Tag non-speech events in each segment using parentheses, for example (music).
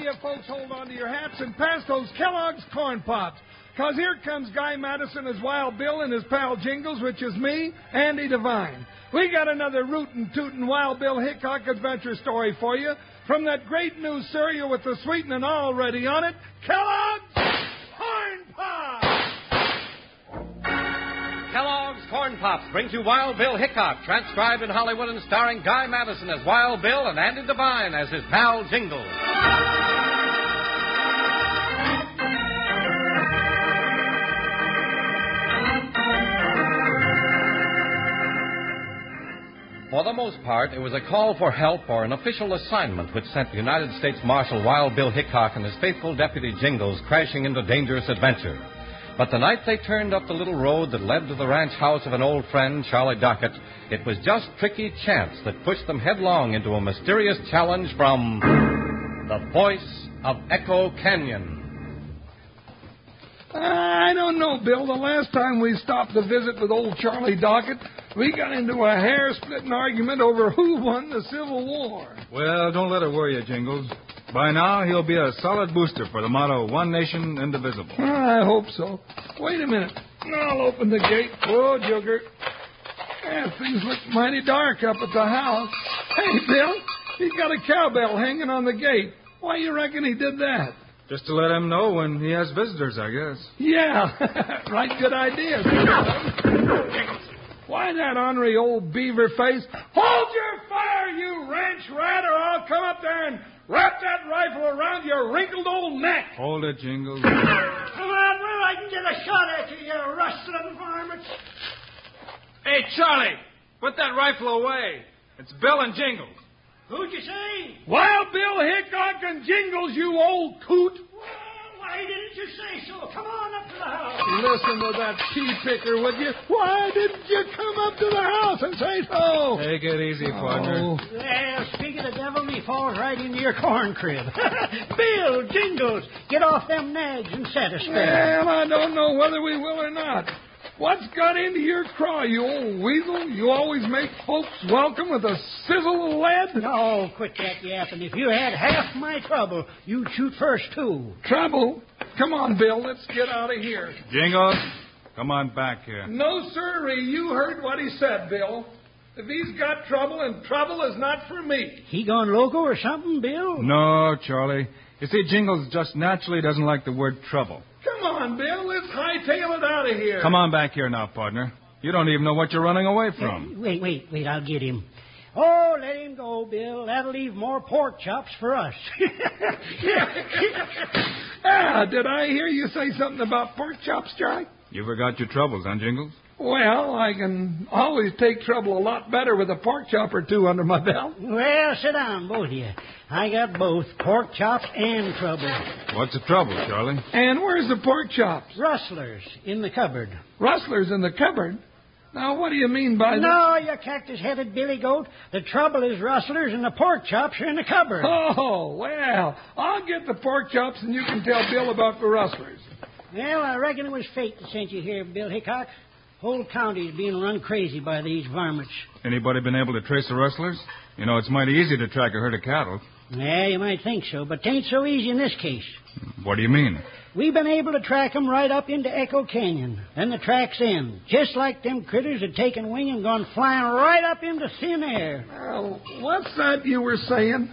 You folks, hold on to your hats and pass those Kellogg's Corn Pops. Cause here comes Guy Madison as Wild Bill and his pal Jingles, which is me, Andy Devine. We got another rootin' tootin' Wild Bill Hickok adventure story for you from that great new cereal with the sweetening already on it, Kellogg's Corn Pops. Kellogg's Corn Pops brings you Wild Bill Hickok, transcribed in Hollywood and starring Guy Madison as Wild Bill and Andy Devine as his pal Jingle. For the most part, it was a call for help or an official assignment which sent United States Marshal Wild Bill Hickok and his faithful deputy Jingles crashing into dangerous adventure. But the night they turned up the little road that led to the ranch house of an old friend, Charlie Dockett, it was just tricky chance that pushed them headlong into a mysterious challenge from the voice of Echo Canyon. I don't know, Bill. The last time we stopped to visit with old Charlie Dockett, we got into a hair splitting argument over who won the Civil War. Well, don't let it worry you, Jingles. By now, he'll be a solid booster for the motto, One Nation Indivisible. I hope so. Wait a minute. I'll open the gate. Oh, Jugger. Yeah, things look mighty dark up at the house. Hey, Bill, he's got a cowbell hanging on the gate. Why you reckon he did that? Just to let him know when he has visitors, I guess. Yeah, (laughs) right good idea. Why that ornery old beaver face? Hold your fire, you ranch rat, or I'll come up there and wrap that rifle around your wrinkled old neck. Hold it, Jingles. Come on, where I can get a shot at you, you rustling varmints. Hey, Charlie, put that rifle away. It's Bill and Jingles. Who'd you say? Wild Bill Hickok and Jingles, you old coot. Well, why didn't you say so? Come on up to the house. Listen to that pea picker, would you? Why didn't you come up to the house and say so? Take it easy, oh. partner. Oh. Well, speaking of devil, me falls right into your (laughs) corn crib. (laughs) Bill, Jingles, get off them nags and set us Well, I don't know whether we will or not. What's got into your craw, you old weasel? You always make folks welcome with a sizzle of lead? No, quit that yapping. If you had half my trouble, you'd shoot first, too. Trouble? Come on, Bill, let's get out of here. Jingles, come on back here. No, sirree, you heard what he said, Bill. If he's got trouble, and trouble is not for me. He gone loco or something, Bill? No, Charlie. You see, Jingles just naturally doesn't like the word trouble. Come on, Bill, let's hightail it out of here. Come on back here now, partner. You don't even know what you're running away from. Wait, wait, wait, I'll get him. Oh, let him go, Bill. That'll leave more pork chops for us. (laughs) ah, did I hear you say something about pork chops, Charlie? You forgot your troubles, huh, Jingles? Well, I can always take trouble a lot better with a pork chop or two under my belt. well, sit down, both of you. I got both pork chops and trouble. What's the trouble, Charlie? And where's the pork chops? Rustlers in the cupboard. Rustlers in the cupboard. Now, what do you mean by that? No, you cactus-headed billy goat. The trouble is rustlers and the pork chops are in the cupboard. Oh, well, I'll get the pork chops and you can tell Bill about the rustlers. Well, I reckon it was fate that sent you here, Bill Hickok. Whole county's being run crazy by these varmints. Anybody been able to trace the rustlers? You know, it's mighty easy to track a herd of cattle. Yeah, you might think so, but 'tain't so easy in this case. What do you mean? We've been able to track 'em right up into Echo Canyon. Then the track's end, just like them critters had taken wing and gone flying right up into thin air. Well, what's that you were saying?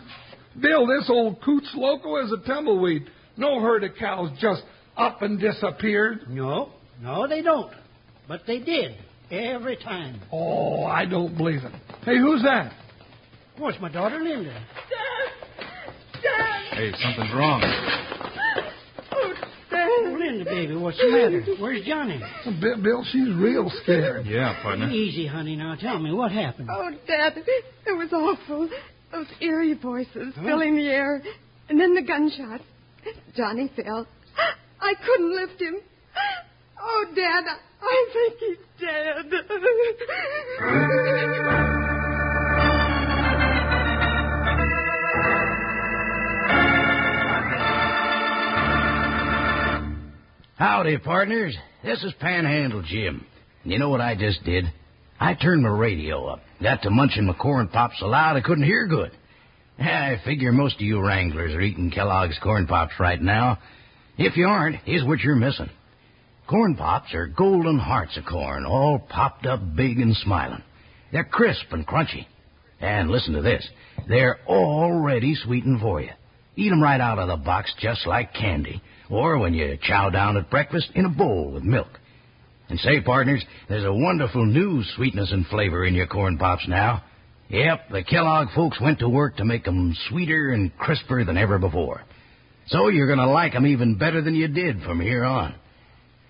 Bill, this old Coots loco is a tumbleweed. No herd of cows just up and disappeared. No, no, they don't. But they did, every time. Oh, I don't believe it. Hey, who's that? Oh, it's my daughter Linda. Dad! Dad! Hey, something's wrong. Oh, Linda, baby, what's the matter? Where's Johnny? Bill, Bill, she's real scared. Yeah, partner. Easy, honey, now tell me what happened. Oh, Dad, it was awful. Those eerie voices filling the air, and then the gunshots. Johnny fell. I couldn't lift him. Oh, Dad, I think he's dead. Howdy, partners. This is Panhandle Jim. You know what I just did? I turned my radio up. Got to munching my corn pops so loud I couldn't hear good. I figure most of you wranglers are eating Kellogg's corn pops right now. If you aren't, here's what you're missing. Corn pops are golden hearts of corn, all popped up big and smiling. They're crisp and crunchy. And listen to this. They're already sweetened for you. Eat 'em right out of the box just like candy. Or when you chow down at breakfast in a bowl with milk. And say, partners, there's a wonderful new sweetness and flavor in your corn pops now. Yep, the Kellogg folks went to work to make 'em sweeter and crisper than ever before. So you're going to like 'em even better than you did from here on.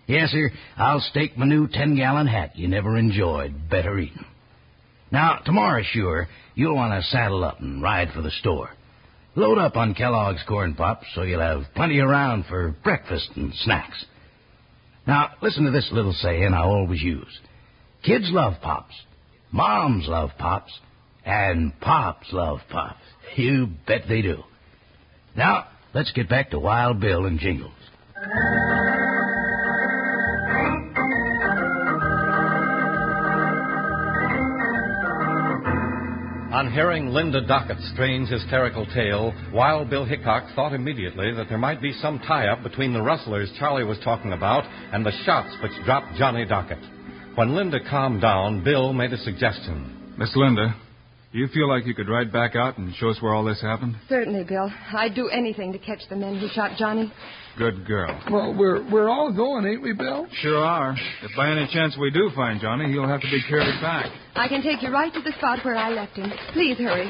Yes, sir, I'll stake my new 10 gallon hat you never enjoyed better eating. Now, tomorrow, sure, you'll want to saddle up and ride for the store. Load up on Kellogg's Corn Pops so you'll have plenty around for breakfast and snacks. Now, listen to this little saying I always use. Kids love Pops. Moms love Pops. And Pops love Pops. (laughs) You bet they do. Now, let's get back to Wild Bill and Jingles. On hearing Linda Dockett's strange hysterical tale, Wild Bill Hickok thought immediately that there might be some tie up between the rustlers Charlie was talking about and the shots which dropped Johnny Dockett. When Linda calmed down, Bill made a suggestion. Miss Linda, do you feel like you could ride back out and show us where all this happened? Certainly, Bill. I'd do anything to catch the men who shot Johnny. Good girl. Well, we're we're all going, ain't we, Bill? Sure are. If by any chance we do find Johnny, he'll have to be carried back. I can take you right to the spot where I left him. Please hurry.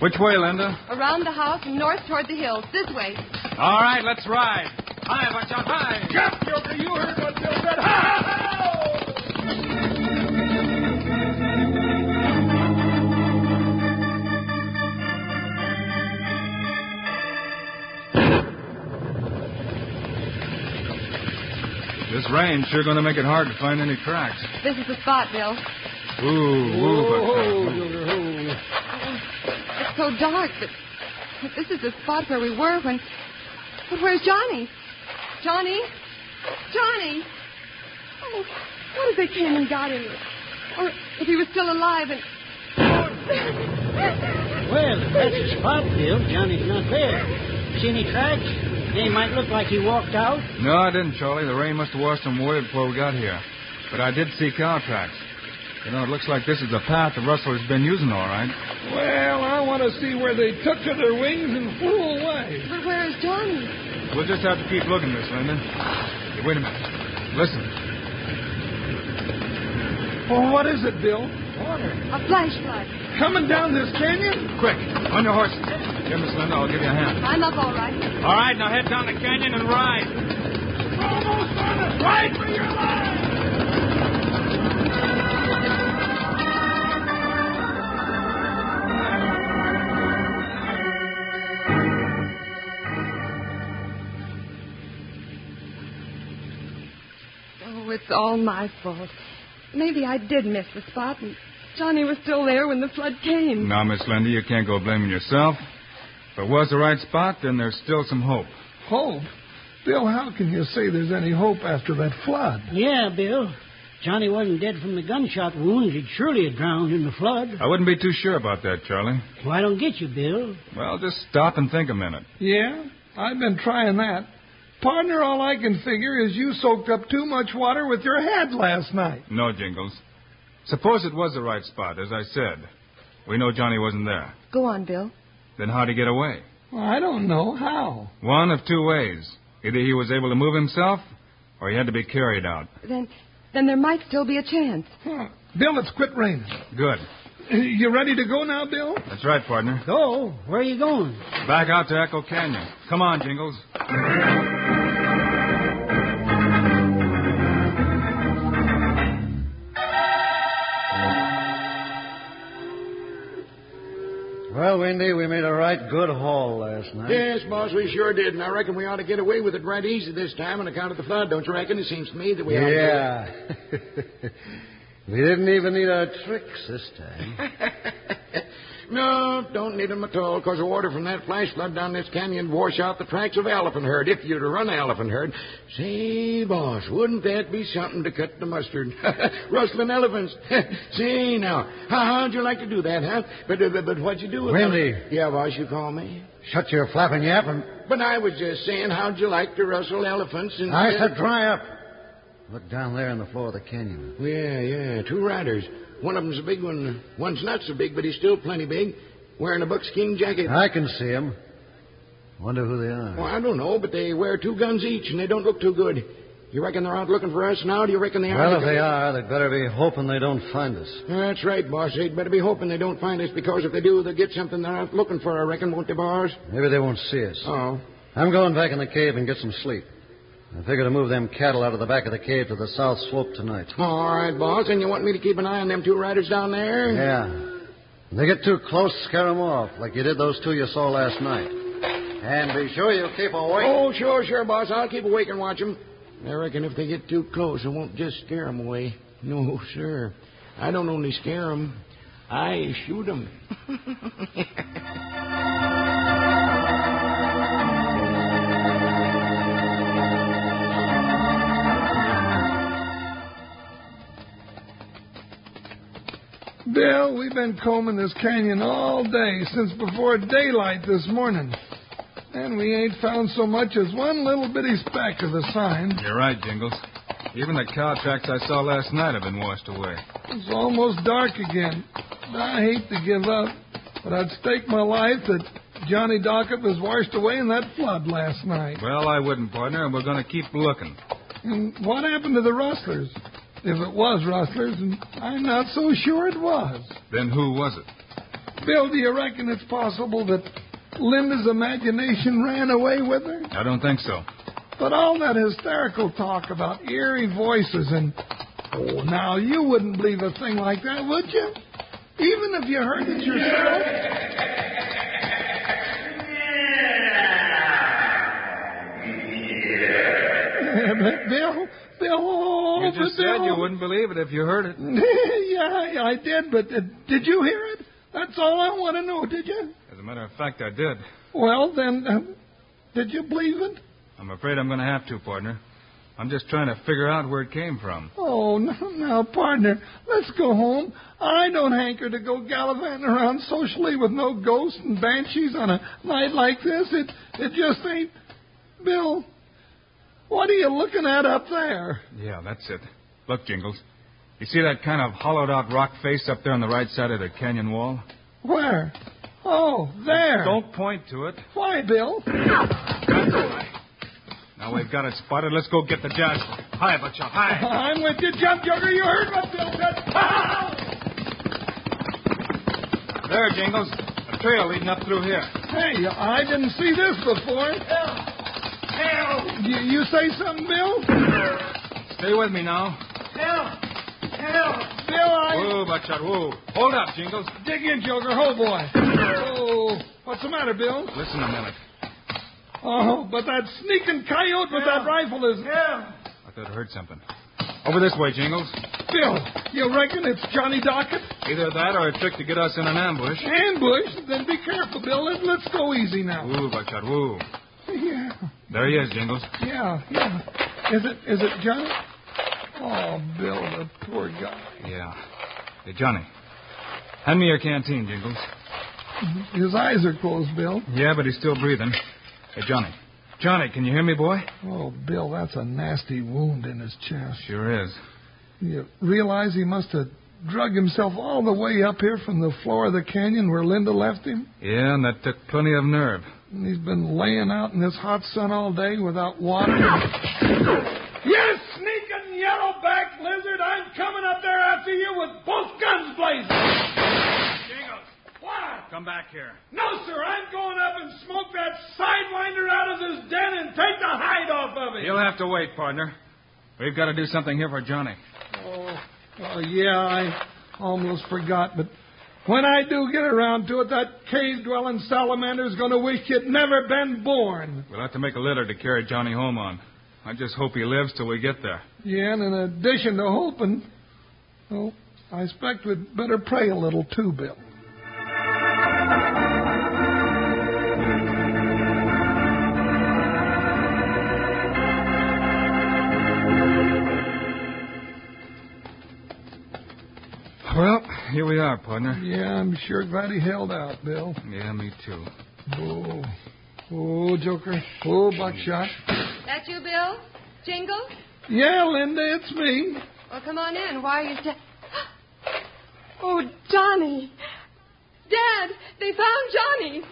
Which way, Linda? Around the house and north toward the hills. This way. All right, let's ride. Hi, watch out, hi. Jeff Joker, you heard what Bill said. Ha This rain's sure going to make it hard to find any tracks. This is the spot, Bill. Ooh, ooh, but, It's so dark, but, but this is the spot where we were when. But where's Johnny? Johnny? Johnny! Oh, what if they came and got him? Or if he was still alive and. Well, if that's the spot, Bill, Johnny's not there. See any tracks? They might look like he walked out. No, I didn't, Charlie. The rain must have washed them away before we got here. But I did see cow tracks. You know, it looks like this is the path the rustler's been using, all right. Well, I want to see where they took to their wings and flew away. But where's Johnny? We'll just have to keep looking, Miss Linda. Hey, wait a minute. Listen. Oh, what is it, Bill? Water. A flash flood. Coming down this canyon? Quick, on your horses. Here, Miss Linda, I'll give you a hand. I'm up all right. All right, now head down the canyon and ride. Almost on it. Right for your life. Oh, it's all my fault. Maybe I did miss the spot, and Johnny was still there when the flood came. Now, Miss Linda, you can't go blaming yourself. If it was the right spot, then there's still some hope. Hope? Bill, how can you say there's any hope after that flood? Yeah, Bill. Johnny wasn't dead from the gunshot wounds, he'd surely have drowned in the flood. I wouldn't be too sure about that, Charlie. Well, I don't get you, Bill? Well, just stop and think a minute. Yeah, I've been trying that. Partner, all I can figure is you soaked up too much water with your head last night. No, Jingles. Suppose it was the right spot, as I said. We know Johnny wasn't there. Go on, Bill. Then how'd he get away? Well, I don't know how. One of two ways. Either he was able to move himself, or he had to be carried out. Then, then there might still be a chance. Huh. Bill, it's quit raining. Good. Uh, you ready to go now, Bill? That's right, partner. Go? Where are you going? Back out to Echo Canyon. Come on, Jingles. Windy, we made a right good haul last night. Yes, boss, we sure did, and I reckon we ought to get away with it right easy this time on account of the flood, don't you reckon? It seems to me that we ought to. Yeah. (laughs) we didn't even need our tricks this time. (laughs) No, don't need 'em at all, 'cause the water from that flash flood down this canyon wash out the tracks of elephant herd, if you'd run elephant herd. Say, boss, wouldn't that be something to cut the mustard? (laughs) Rustling elephants. (laughs) Say, now, how, how'd you like to do that, huh? But, uh, but, but what'd you do with Windy. Yeah, boss, you call me? Shut your flapping yap and But I was just saying, how'd you like to rustle elephants and... I said dry up. Look down there on the floor of the canyon. Yeah, yeah, two riders. One of them's a big one. One's not so big, but he's still plenty big, wearing a buckskin jacket. I can see 'em. Wonder who they are. Well, I don't know, but they wear two guns each, and they don't look too good. You reckon they're out looking for us now? Do you reckon they are? Well, if they are, they'd better be hoping they don't find us. That's right, boss. They'd better be hoping they don't find us, because if they do, they'll get something they're out looking for, I reckon, won't they, boss? Maybe they won't see us. Oh. I'm going back in the cave and get some sleep. I figure to move them cattle out of the back of the cave to the south slope tonight. All right, boss. And you want me to keep an eye on them two riders down there? Yeah. If they get too close, scare 'em off, like you did those two you saw last night. And be sure you keep awake. Oh, sure, sure, boss. I'll keep awake and watch 'em. I reckon if they get too close, I won't just scare 'em away. (laughs) No, sir. I don't only scare 'em, I shoot 'em. (laughs) Bill, we've been combing this canyon all day since before daylight this morning. And we ain't found so much as one little bitty speck of the sign. You're right, Jingles. Even the cow tracks I saw last night have been washed away. It's almost dark again. I hate to give up, but I'd stake my life that Johnny Dockett was washed away in that flood last night. Well, I wouldn't, partner, and we're going to keep looking. And what happened to the rustlers? If it was rustlers, and I'm not so sure it was. Then who was it? Bill, do you reckon it's possible that Linda's imagination ran away with her? I don't think so. But all that hysterical talk about eerie voices and. Oh, now, you wouldn't believe a thing like that, would you? Even if you heard it yourself? (laughs) Bill, Bill, You just Bill. said you wouldn't believe it if you heard it. (laughs) yeah, I, did, but did you hear it? That's all I want to know, did you? As a matter of fact, I did. Well, then, uh, did you believe it? I'm afraid I'm going to have to, partner. I'm just trying to figure out where it came from. Oh, (laughs) no, now, partner, let's go home. I don't hanker to go gallivanting around socially with no ghosts and banshees on a night like this. It, it just ain't. Bill, what are you looking at up there? Yeah, that's it. Look, Jingles. You see that kind of hollowed out rock face up there on the right side of the canyon wall? Where? Oh, there. Don't point to it. Why, Bill? Now we've got it spotted. Let's go get the judge. Hi, Buckshot. Hi. (laughs) I'm with you, Jump Jugger. You heard what Bill said. Ah! There, Jingles. A trail leading up through here. Hey, I didn't see this before. Help! You, you say something, Bill? Stay with me now. Help! Help! Bill, I. Whoa, Buckshot. Whoa. Hold up, Jingles. Dig in, Joker. Oh, boy. Oh, what's the matter, Bill? Listen a minute. Oh, but that sneaking coyote with that rifle is. Help! I thought I heard something. Over this way, Jingles. Bill, you reckon it's Johnny Dockett? Either that or a trick to get us in an ambush. Ambush? Then be careful, Bill. Let, let's go easy now. Woo, Buckshot. Woo. Yeah, There he is, Jingles. yeah, yeah. Is it is it Johnny? Oh, Bill, the poor guy. Yeah. Hey, Johnny. Hand me your canteen, Jingles. His eyes are closed, Bill. Yeah, but he's still breathing. Hey, Johnny. Johnny, can you hear me, boy? Oh, Bill, that's a nasty wound in his chest. Sure is. You realize he must have drug himself all the way up here from the floor of the canyon where Linda left him? Yeah, and that took plenty of nerve. And he's been laying out in this hot sun all day without water. you sneaking yellow-backed lizard! I'm coming up there after you with both guns blazing! Jingles! What? Come back here. No, sir. I'm going up and smoke that sidewinder out of this den and take the hide off of him. You'll have to wait, partner. We've got to do something here for Johnny. Oh, oh, yeah, I almost forgot, but when I do get around to it, that cave-dwelling salamander's going to wish he'd never been born. We'll have to make a litter to carry Johnny home on. I just hope he lives till we get there. Yeah, and in addition to hoping, well, I expect we'd better pray a little too, Bill. Here we are, partner. Yeah, I'm sure glad he held out, Bill. Yeah, me too. Oh, oh, Joker. Oh, Buckshot. That you, Bill? Jingle? Yeah, Linda, it's me. Well, come on in. Why are you sta- (gasps) Oh, Johnny. Dad, they found Johnny.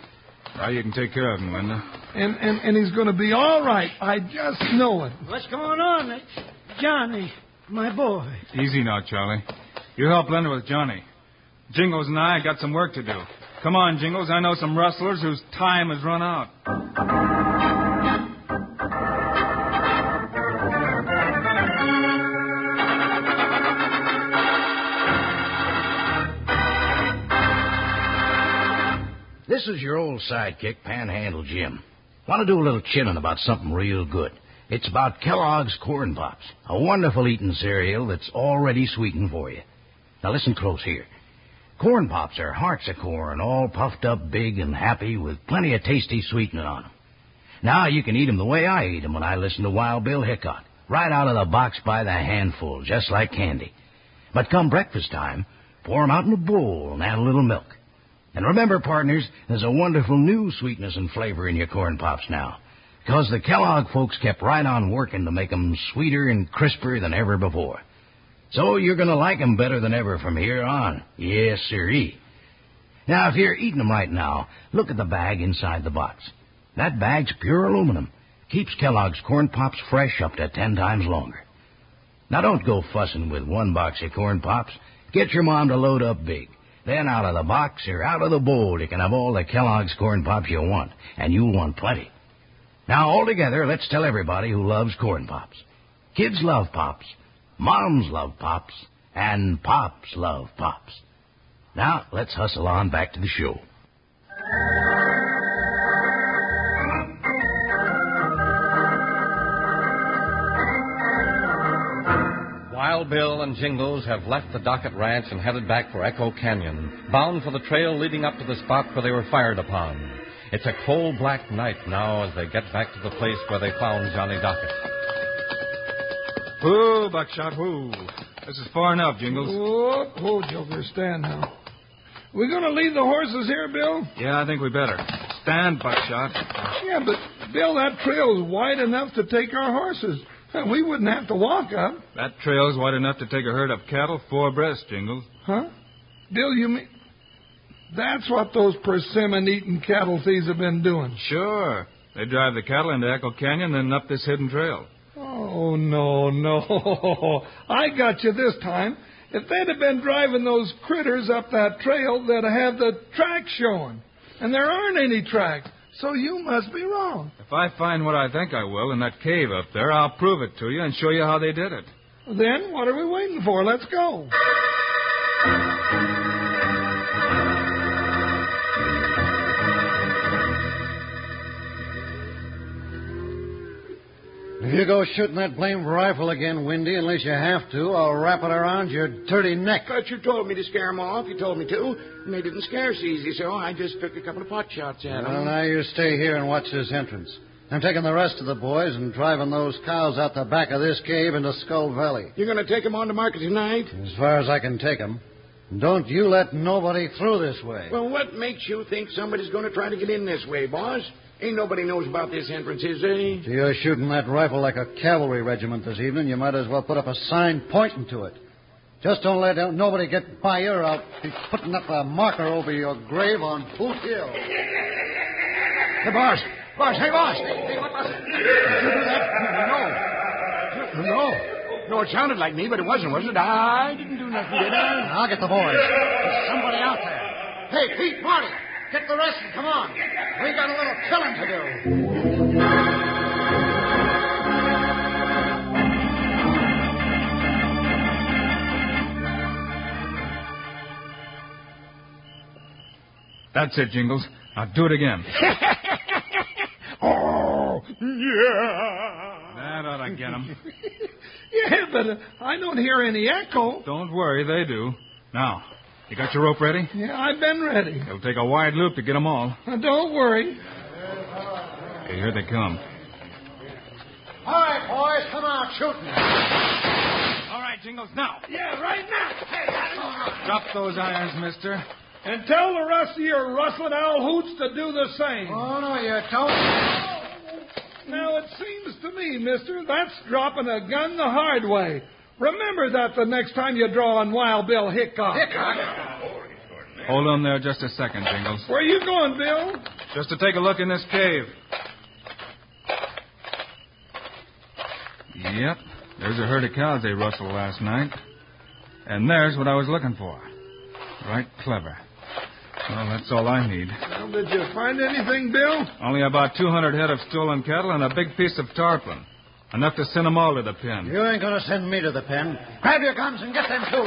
Now you can take care of him, Linda. And, and, and he's going to be all right. I just know it. What's going on? Johnny, my boy. Easy now, Charlie. You help Linda with Johnny. Jingles and I got some work to do. Come on, Jingles. I know some rustlers whose time has run out. This is your old sidekick, Panhandle Jim. Want to do a little chinning about something real good. It's about Kellogg's Corn Pops, a wonderful eating cereal that's already sweetened for you. Now listen close here. Corn Pops are hearts of corn, all puffed up big and happy with plenty of tasty sweetening on 'em. Now you can eat 'em the way I eat 'em when I listen to Wild Bill Hickok, right out of the box by the handful, just like candy. But come breakfast time, pour 'em out in a bowl and add a little milk. And remember, partners, there's a wonderful new sweetness and flavor in your corn pops now. Because the Kellogg folks kept right on working to make 'em sweeter and crisper than ever before. So you're going to like 'em better than ever from here on. Yes, sirree. Now, if you're eating 'em right now, look at the bag inside the box. That bag's pure aluminum. Keeps Kellogg's corn pops fresh up to ten times longer. Now, don't go fussing with one box of corn pops. Get your mom to load up big. Then out of the box or out of the bowl, you can have all the Kellogg's corn pops you want, and you'll want plenty. Now, all together, let's tell everybody who loves corn pops. Kids love pops, moms love pops, and pops love pops. Now, let's hustle on back to the show. Wild Bill and Jingles have left the Dockett Ranch and headed back for Echo Canyon, bound for the trail leading up to the spot where they were fired upon. It's a coal black night now as they get back to the place where they found Johnny Dockett. Whoo, Buckshot, whoo. This is far enough, Jingles. Oh, oh, Joker, stand now. We going to leave the horses here, Bill? Yeah, I think we better. Stand, Buckshot. Yeah, but, Bill, that trail's wide enough to take our horses. We wouldn't have to walk up. That trail's wide enough to take a herd of cattle four abreast, Jingles. Huh? Bill, you mean. That's what those persimmon eating cattle thieves have been doing. Sure. They drive the cattle into Echo Canyon, and then up this hidden trail. Oh, no, no. (laughs) I got you this time. If they'd have been driving those critters up that trail, they'd have the tracks showing. And there aren't any tracks. So you must be wrong. If I find what I think I will in that cave up there, I'll prove it to you and show you how they did it. Then what are we waiting for? Let's go. If you go shooting that blamed rifle again, Windy, unless you have to, I'll wrap it around your dirty neck. But you told me to scare 'em off. You told me to. And they didn't scare so easy, so I just took a couple of pot shots at 'em. Well, now you stay here and watch this entrance. I'm taking the rest of the boys and driving those cows out the back of this cave into Skull Valley. You're going to take 'em on to market tonight? As far as I can take 'em. Don't you let nobody through this way. Well, what makes you think somebody's going to try to get in this way, boss? Ain't nobody knows about this entrance, is they? If you're shooting that rifle like a cavalry regiment this evening, you might as well put up a sign pointing to it. Just don't let nobody get by you, or I'll be putting up a marker over your grave on Boot Hill. Hey, boss. Boss, hey, boss. Hey, what was it? Did you do that? No. No. No, it sounded like me, but it wasn't, was it? I didn't do nothing, did I? I'll get the boys. There's somebody out there. Hey, Pete, Marty, get the rest and come on. We got a little killing to do. That's it, Jingles. Now do it again. (laughs) oh, yeah. That ought to get 'em. (laughs) yeah, but uh, I don't hear any echo. Don't worry, they do. Now, you got your rope ready? Yeah, I've been ready. It'll take a wide loop to get 'em all. Uh, don't worry. Okay, here they come. All right, boys, come on, shoot me. All right, Jingles, now. Yeah, right now. Hey, that's all right. Drop those irons, mister. And tell the rest of your rustling owl hoots to do the same. Oh, no, you don't. Now, it seems to me, mister, that's dropping a gun the hard way. Remember that the next time you draw on Wild Bill Hickok. Hold on there just a second, Jingles. Where are you going, Bill? Just to take a look in this cave. Yep, there's a herd of cows they rustled last night. And there's what I was looking for. Right clever. Well, that's all I need. Well, did you find anything, Bill? Only about 200 head of stolen cattle and a big piece of tarpaulin. Enough to send 'em all to the pen. You ain't going to send me to the pen. Grab your guns and get them too.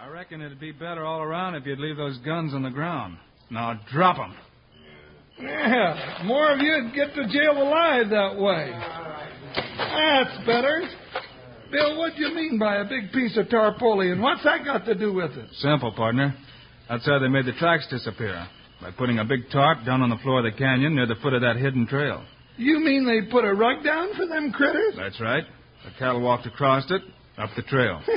I reckon it'd be better all around if you'd leave those guns on the ground. Now drop 'em. Yeah, more of you'd get to jail alive that way. That's better. Bill, what do you mean by a big piece of tarpaulin? What's that got to do with it? Simple, partner. That's how they made the tracks disappear. By putting a big tarp down on the floor of the canyon near the foot of that hidden trail. You mean they put a rug down for them critters? That's right. The cattle walked across it, up the trail. (laughs)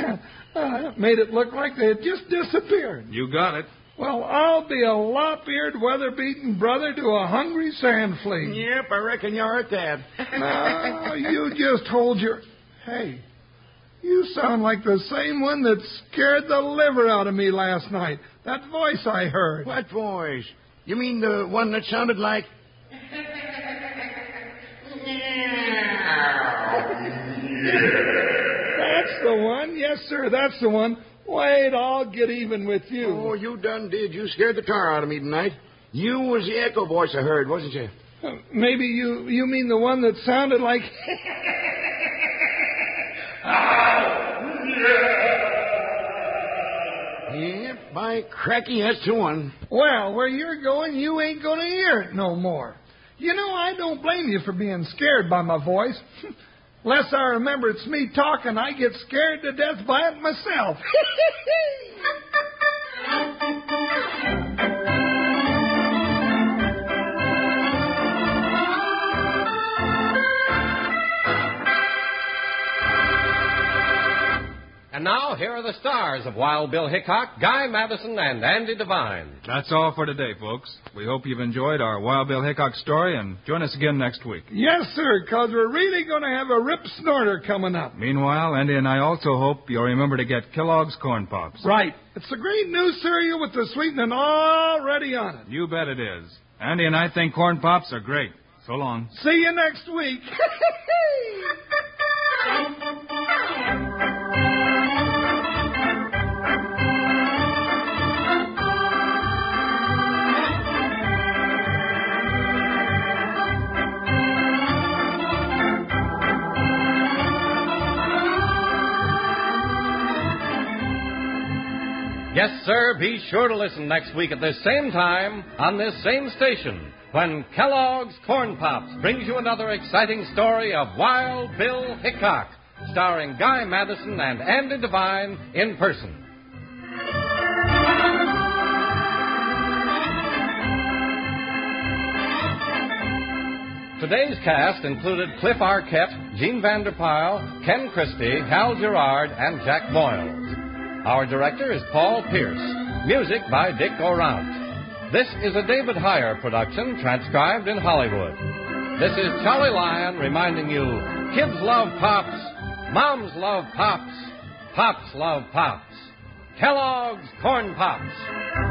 Yeah, uh, made it look like they had just disappeared. You got it. Well, I'll be a lop-eared, weather-beaten brother to a hungry sand flea. Yep, I reckon you're at that. (laughs) No, you just hold your... Hey, you sound like the same one that scared the liver out of me last night. That voice I heard. What voice? You mean the one that sounded like. That's the one. Yes, sir, that's the one. Wait, I'll get even with you. Oh, you done did. You scared the tar out of me tonight. You was the echo voice I heard, wasn't you? Uh, maybe you you mean the one that sounded like. (laughs) Yep, by cracky, that's the one. Well, where you're going, you ain't going to hear it no more. You know, I don't blame you for being scared by my voice. (laughs) Unless I remember it's me talking, I get scared to death by it myself. (laughs) And now, here are the stars of Wild Bill Hickok, Guy Madison, and Andy Devine. That's all for today, folks. We hope you've enjoyed our Wild Bill Hickok story and join us again next week. yes, sir, because we're really going to have a rip snorter coming up. Meanwhile, Andy and I also hope you'll remember to get Kellogg's Corn Pops. Right. It's a great new cereal with the sweetening already on it. You bet it is. Andy and I think Corn Pops are great. So long. See you next week. (laughs) (laughs) Yes, sir, be sure to listen next week at this same time on this same station when Kellogg's Corn Pops brings you another exciting story of Wild Bill Hickok, starring Guy Madison and Andy Devine in person. Today's cast included Cliff Arquette, Jean Vander Pyl, Ken Christie, Hal Gerard, and Jack Moyles. Our director is Paul Pierce. Music by Dick Aurandt. This is a David Heyer production transcribed in Hollywood. This is Charlie Lyon reminding you kids love pops, moms love pops, pops love pops. Kellogg's Corn Pops.